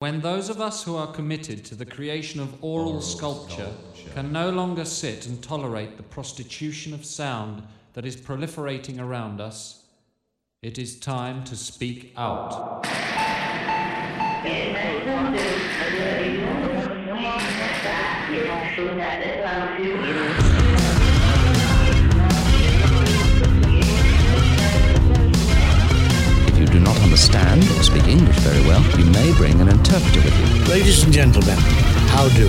When those of us who are committed to the creation of aural, sculpture, can no longer sit and tolerate the prostitution of sound that is proliferating around us, it is time to speak out. Understand or speak English very well, you may bring an interpreter with you. Ladies and gentlemen, how do?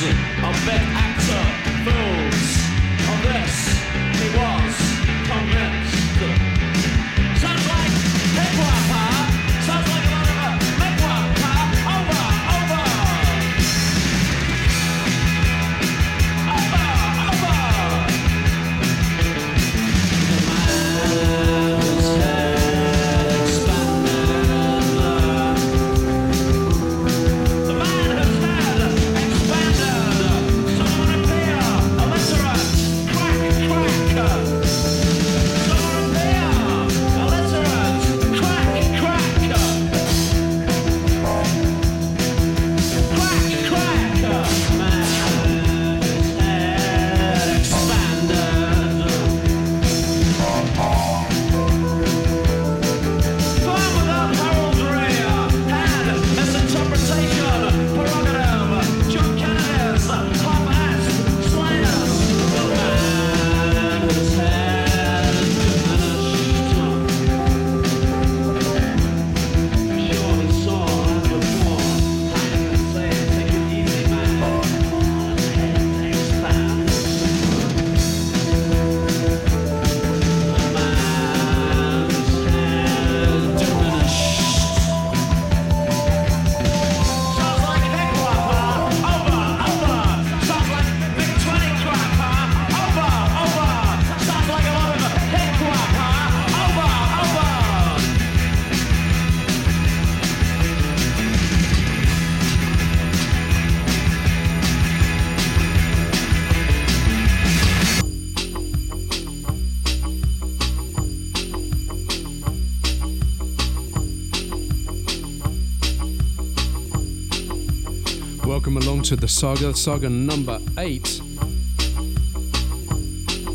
to the saga, saga number eight.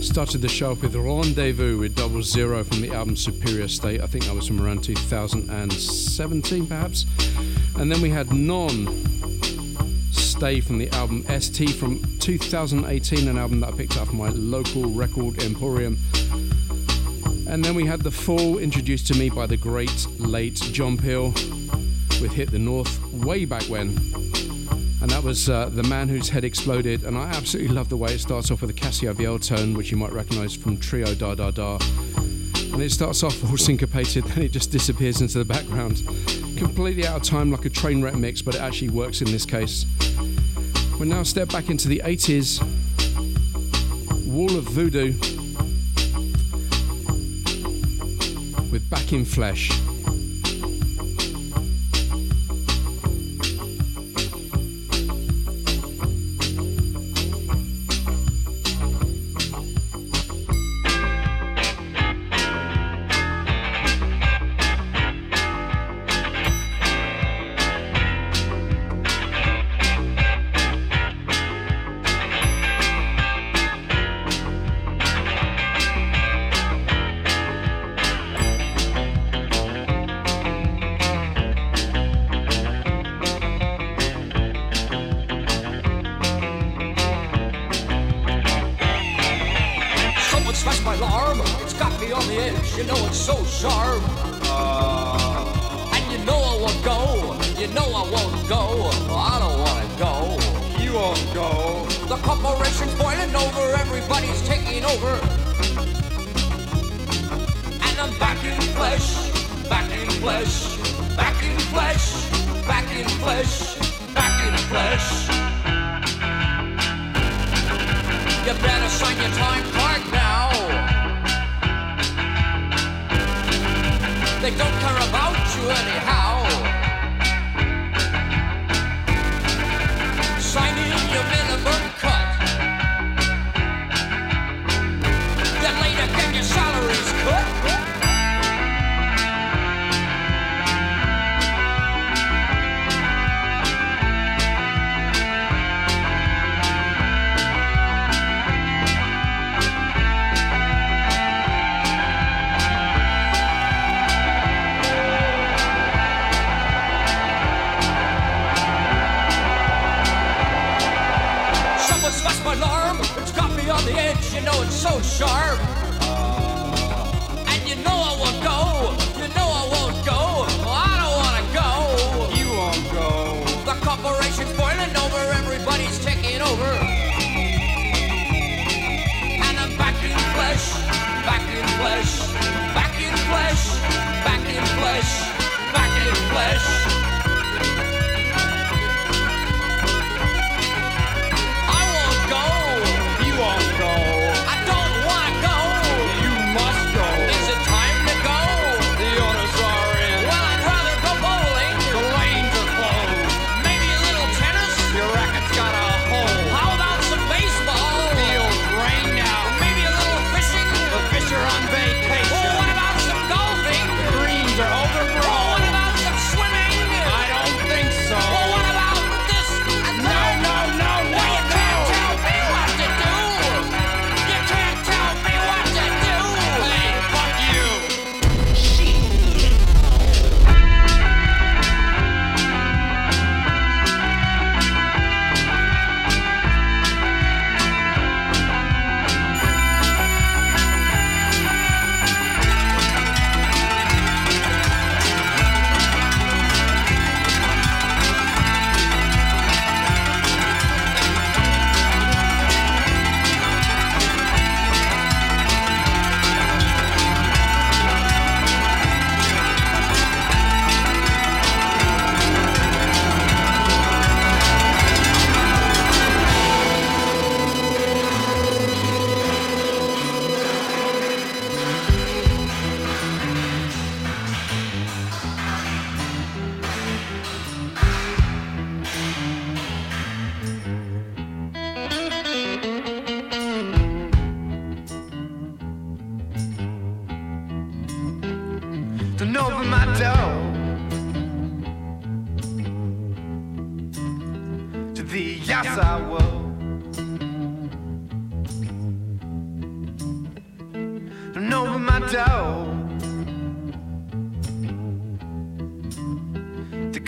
Started the show with Rendezvous with Double Zero from the album Superior State. I think that was from around 2017, perhaps. And then we had Non Stay from the album ST from 2018, an album that I picked up from my local record emporium. And then we had The Fall, introduced to me by the great late John Peel with Hit the North way back when was uh, The Man Whose Head Exploded. And I absolutely love the way it starts off with a Casio VL tone, which you might recognize from Trio Da Da Da. And it starts off all syncopated, then it just disappears into the background. Completely out of time, like a train wreck mix, but it actually works in this case. We now step back into the 80s. Wall of Voodoo with Back in Flesh.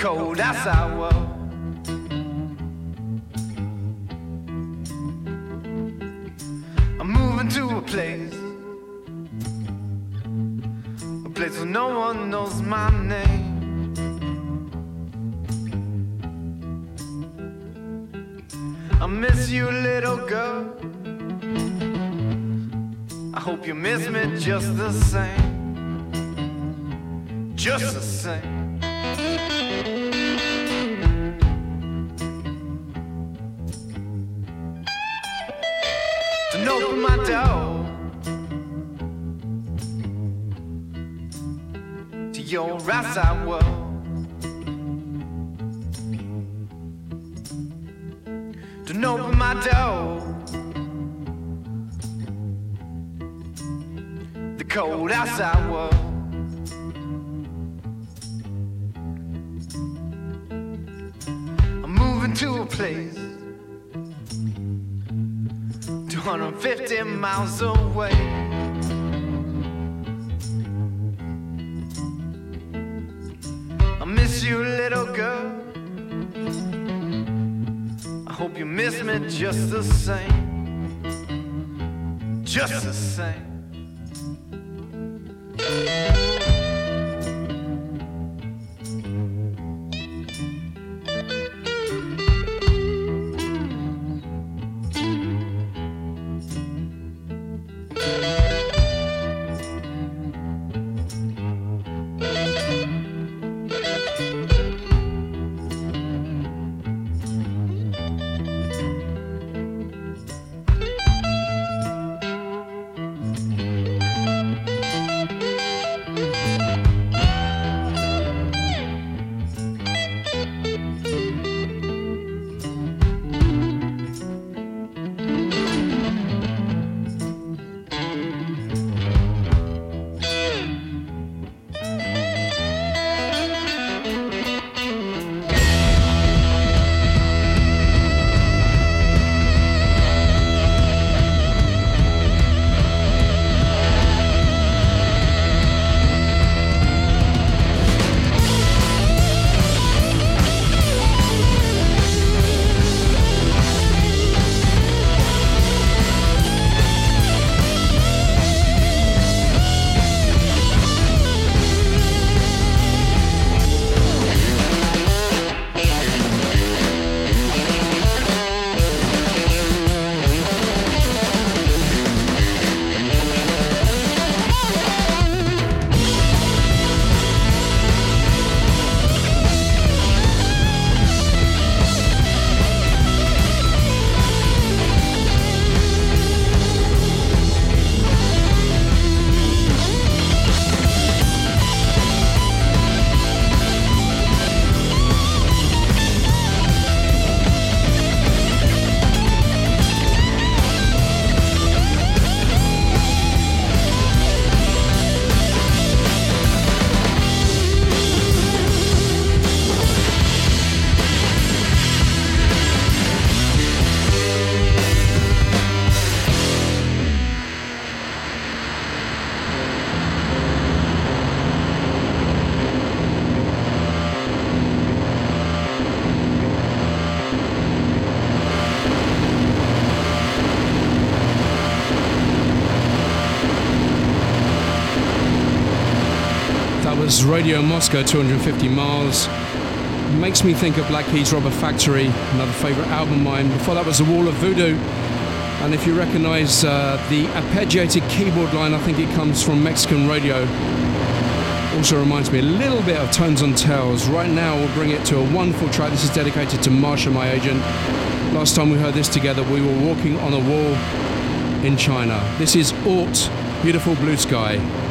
cold I sour. I'm moving to a place, a place where no one knows my name. I miss you, little girl. I hope you miss me just the same. Just the same. door to your outside world. Don't open my door. The cold outside. miles away. I miss you, little girl. I hope you miss me just the same. Just the same. Radio Moscow, 250 Miles. Makes me think of Black Keys Rubber Factory, another favourite album of mine. Before that was The Wall of Voodoo. And if you recognise uh, the arpeggiated keyboard line, I think it comes from Mexican radio. Also reminds me a little bit of Tones on Tails. Right now, we'll bring it to a wonderful track. This is dedicated to Marsha, my agent. Last time we heard this together, we were walking on a wall in China. This is Ought, Beautiful Blue Sky.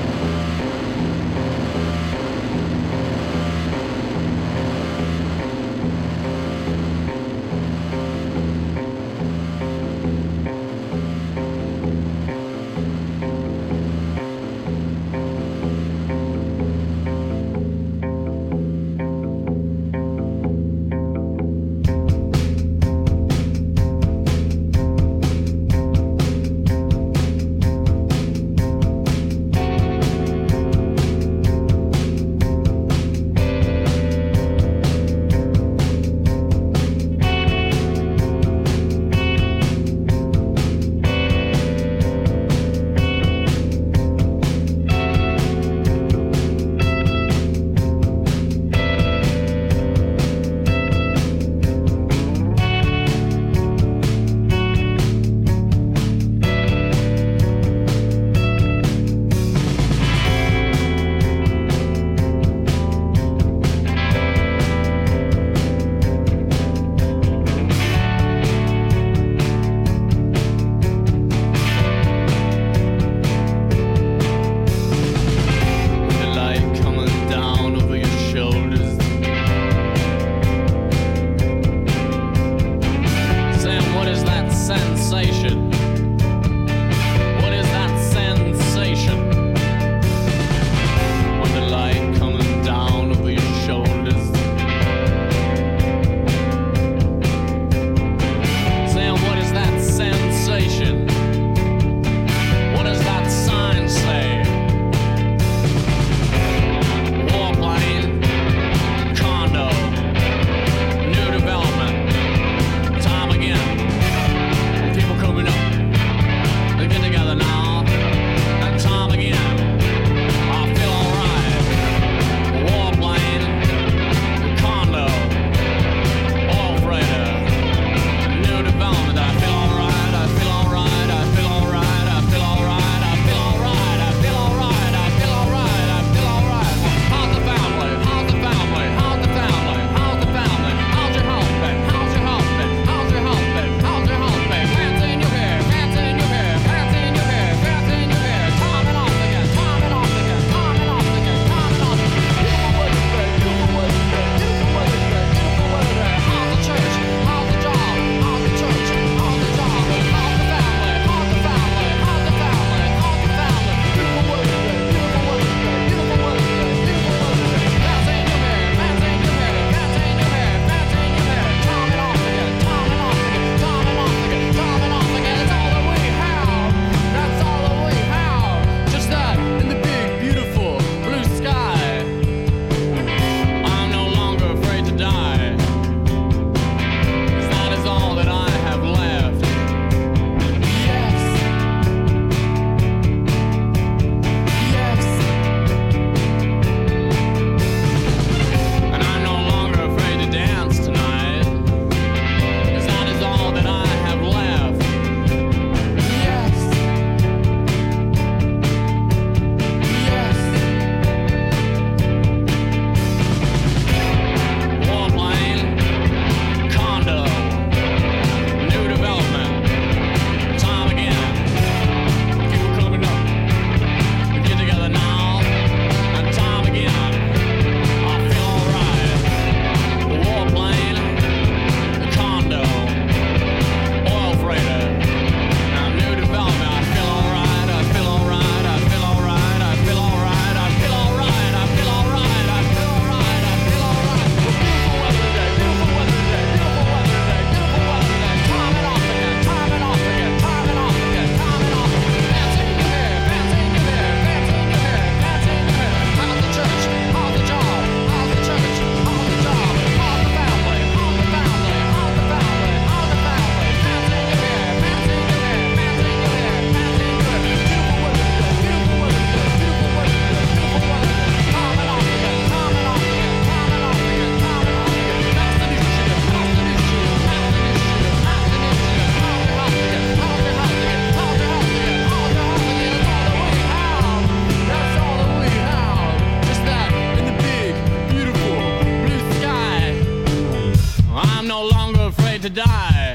die.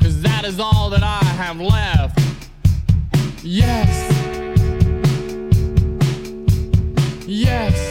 Cause that is all that I have left. Yes. Yes.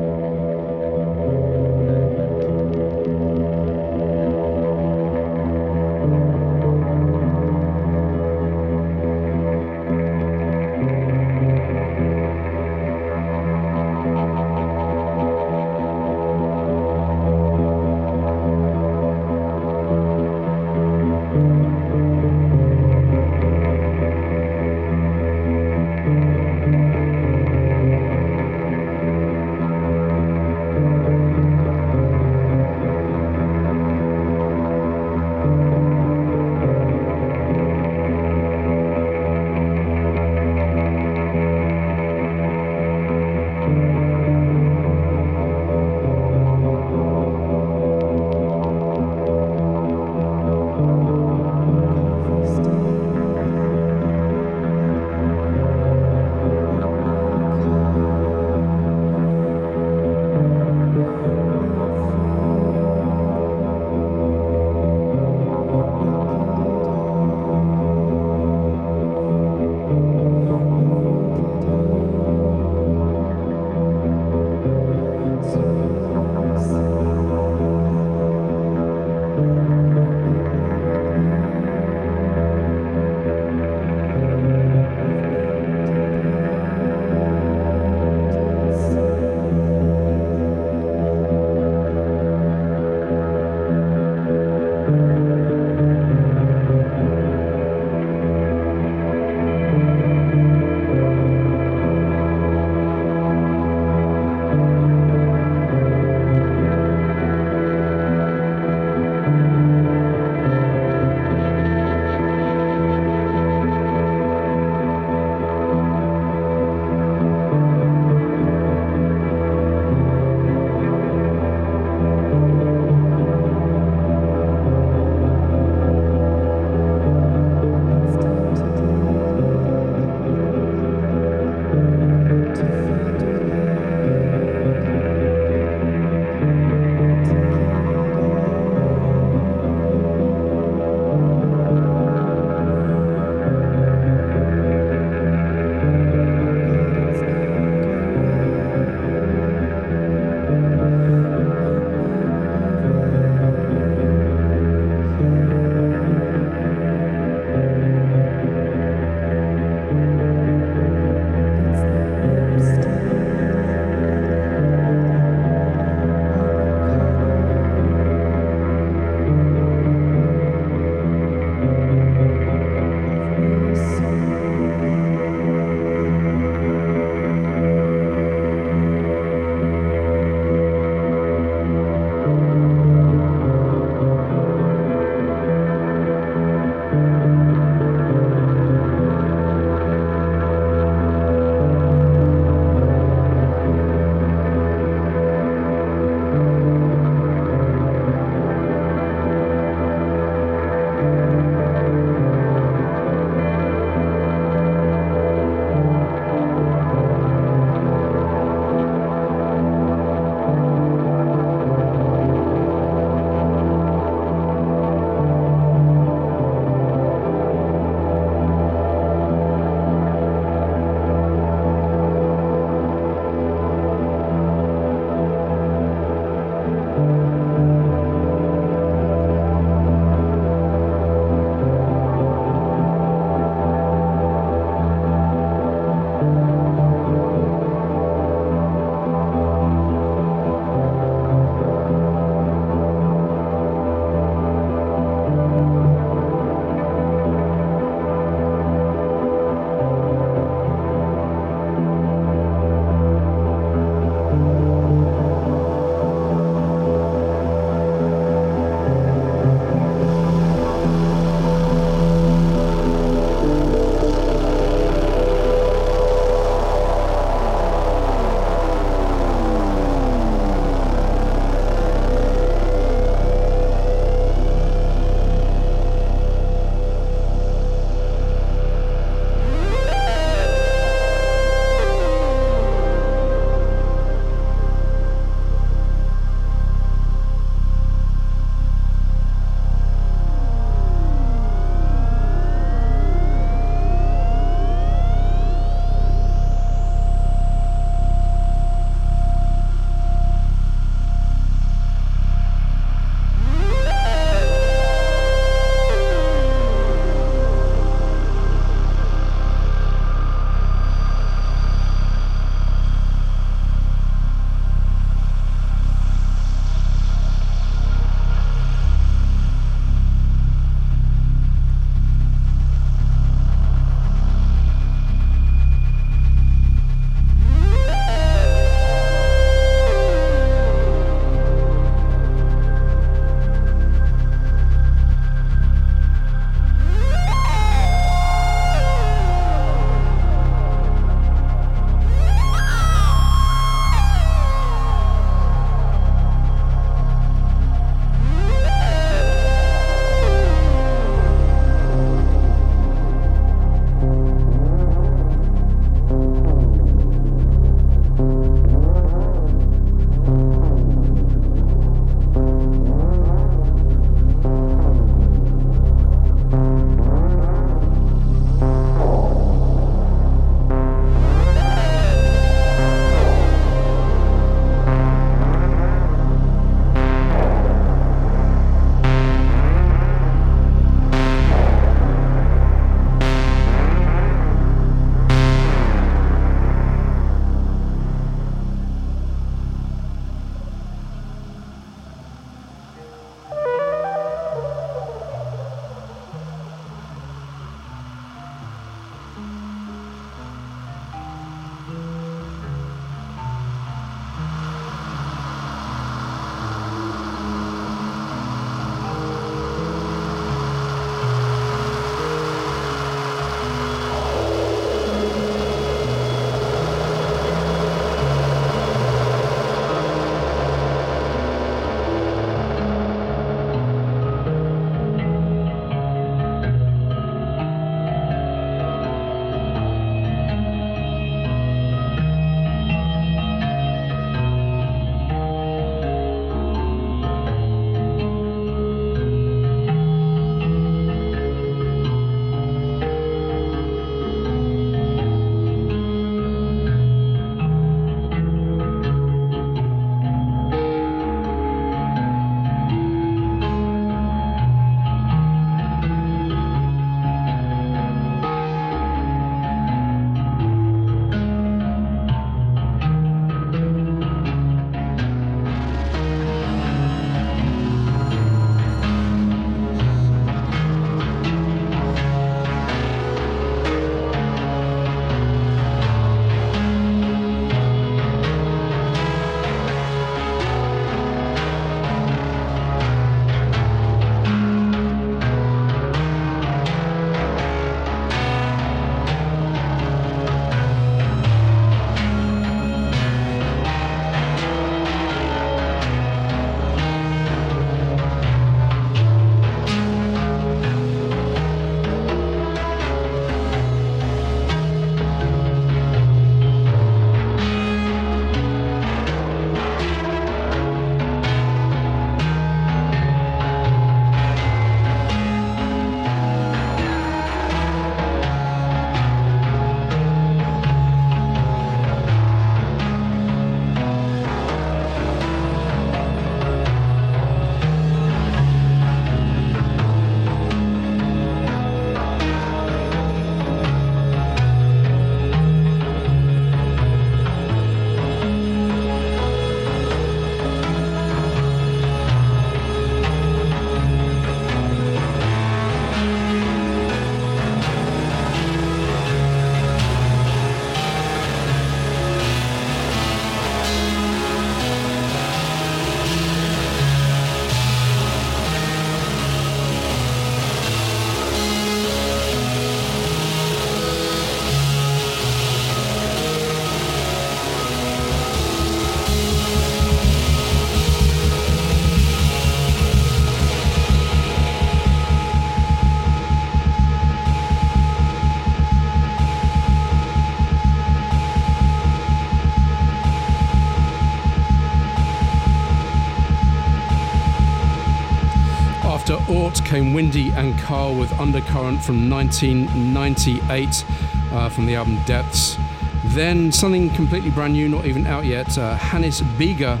Came Windy and Carl with Undercurrent from 1998 uh, from the album Depths. Then something completely brand new, not even out yet, uh, Hannes Bieger,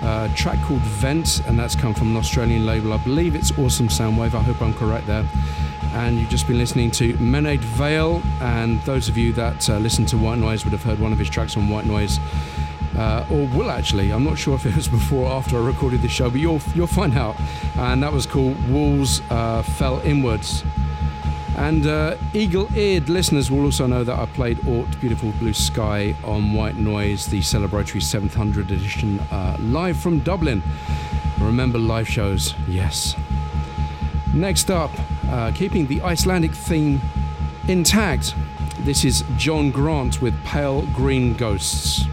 uh, track called Vent, and that's come from an Australian label. I believe it's Awesome Soundwave, I hope I'm correct there. And you've just been listening to Menade Vale, and those of you that uh, listen to White Noise would have heard one of his tracks on White Noise uh, or will actually. I'm not sure if it was before or after I recorded the show, but you'll you'll find out. And that was called Walls uh, Fell Inwards. And uh, eagle-eared listeners will also know that I played Ought Beautiful Blue Sky on White Noise, the celebratory 700 edition, uh, live from Dublin. Remember live shows, yes. Next up, uh, keeping the Icelandic theme intact, this is John Grant with Pale Green Ghosts.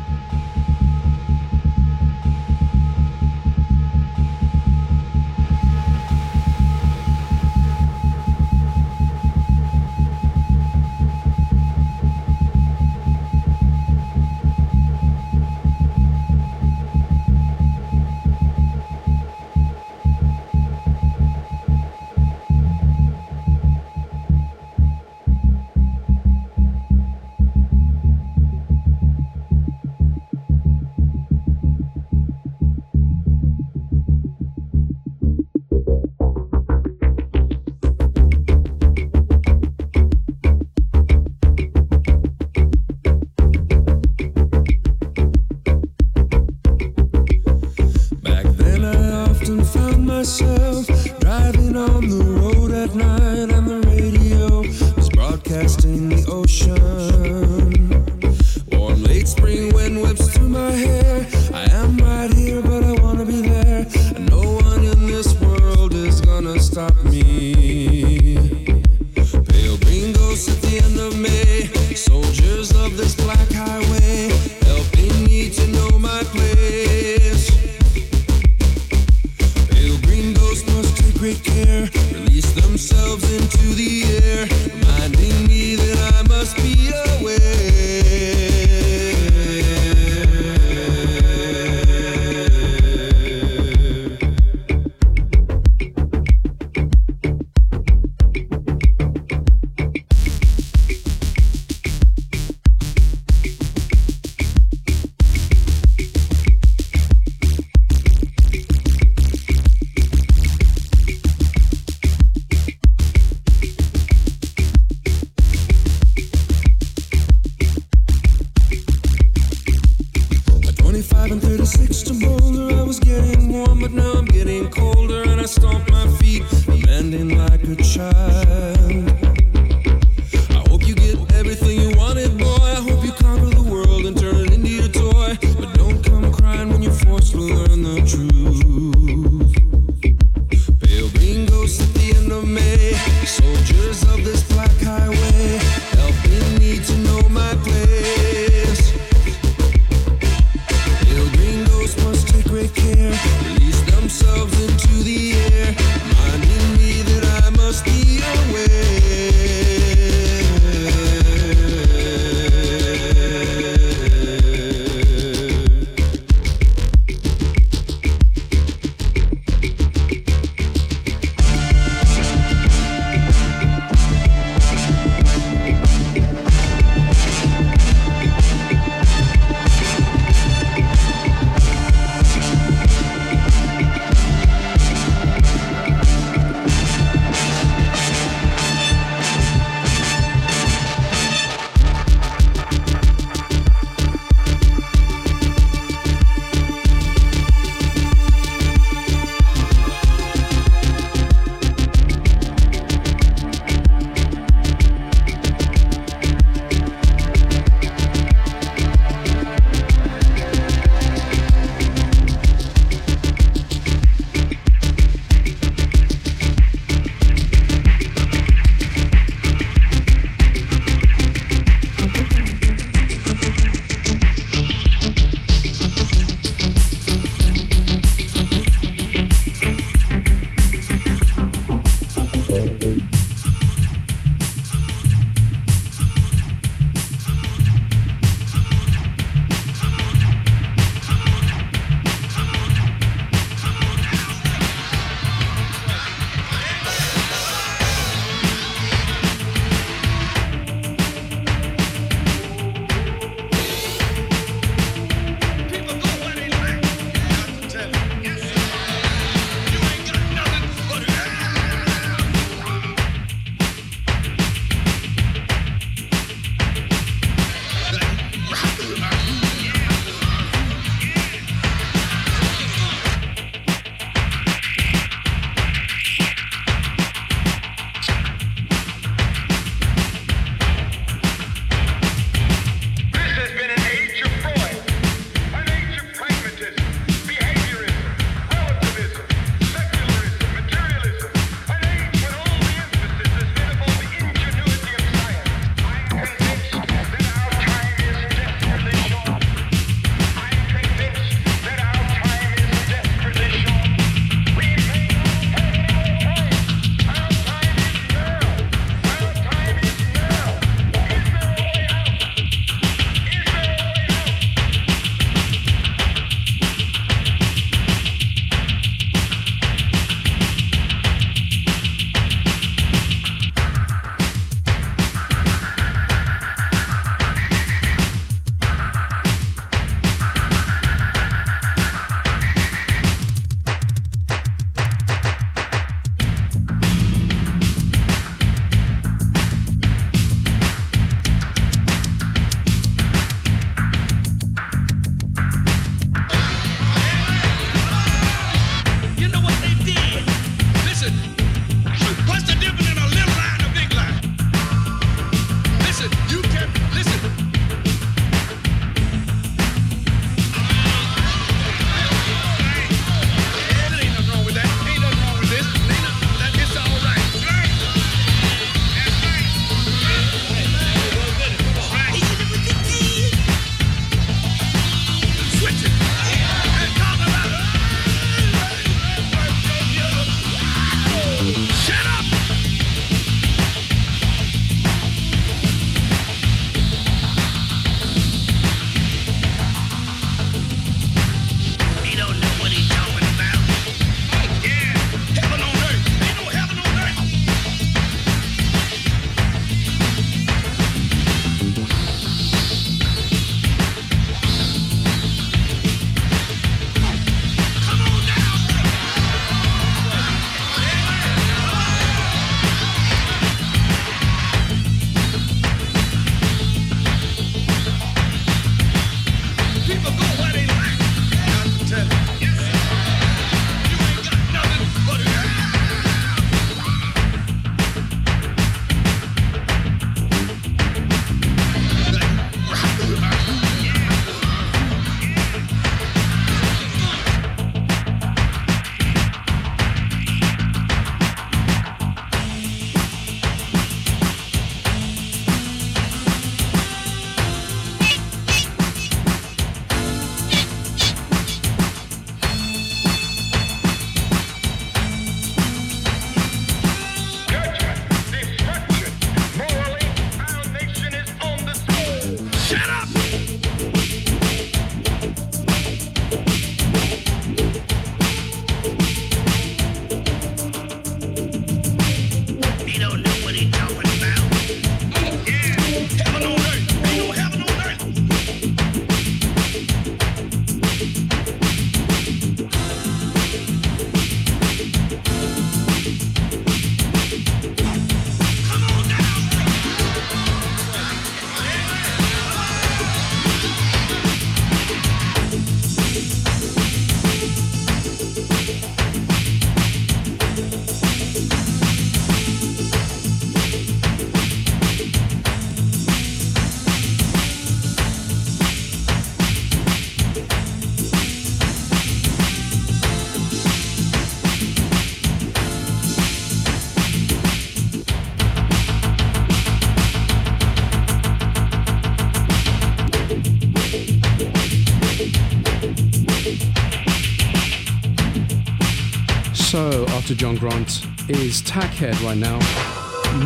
So, after John Grant is Tackhead right now.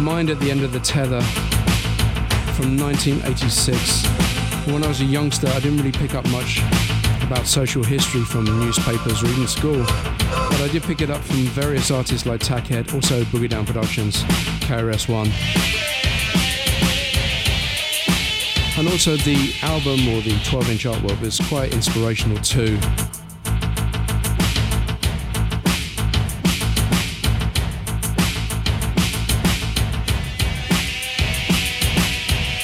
Mind at the End of the Tether from 1986. When I was a youngster, I didn't really pick up much about social history from newspapers or even school. But I did pick it up from various artists like Tackhead, also Boogie Down Productions, KRS-One. And also the album or the 12-inch artwork was quite inspirational too.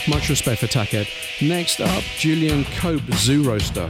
Much respect for Tackhead. Next up, Julian Cope, Zoo Roaster.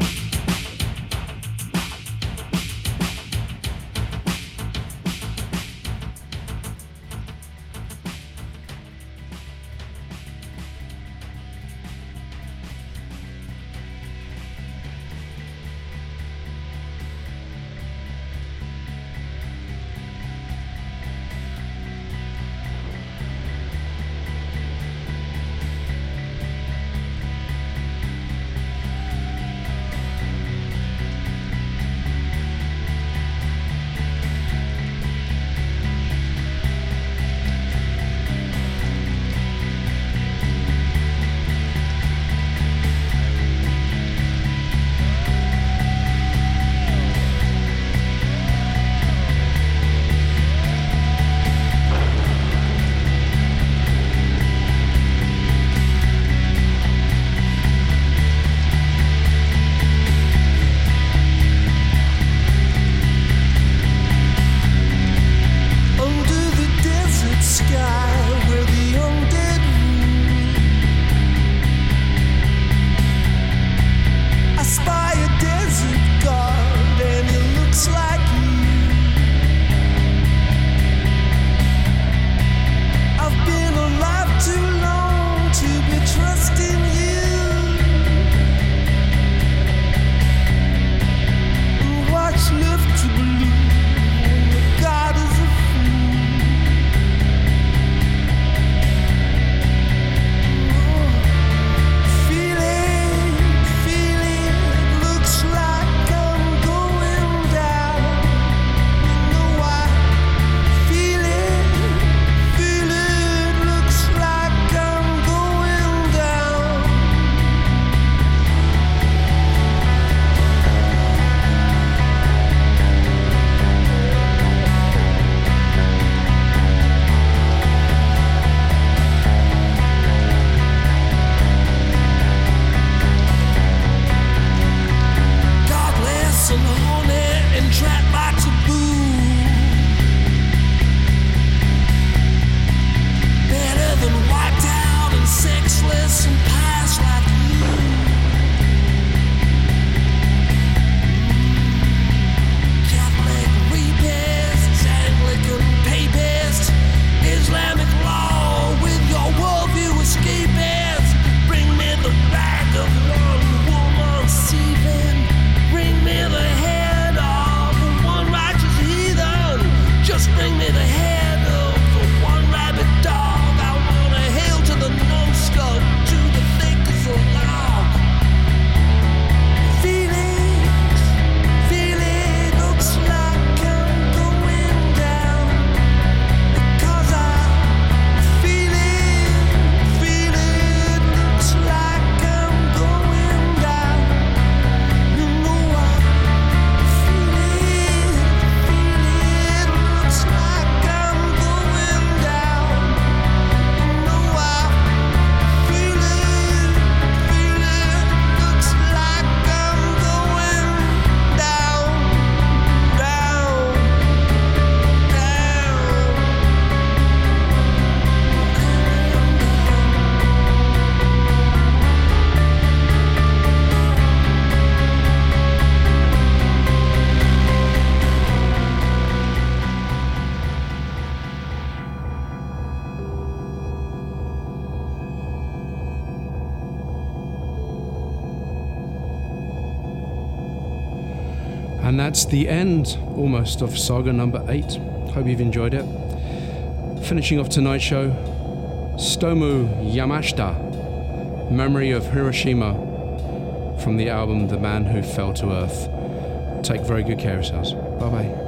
That's the end almost of saga number eight. Hope you've enjoyed it. Finishing off tonight's show, Stomu Yamashita, Memory of Hiroshima, from the album The Man Who Fell to Earth. Take very good care of yourselves. Bye bye.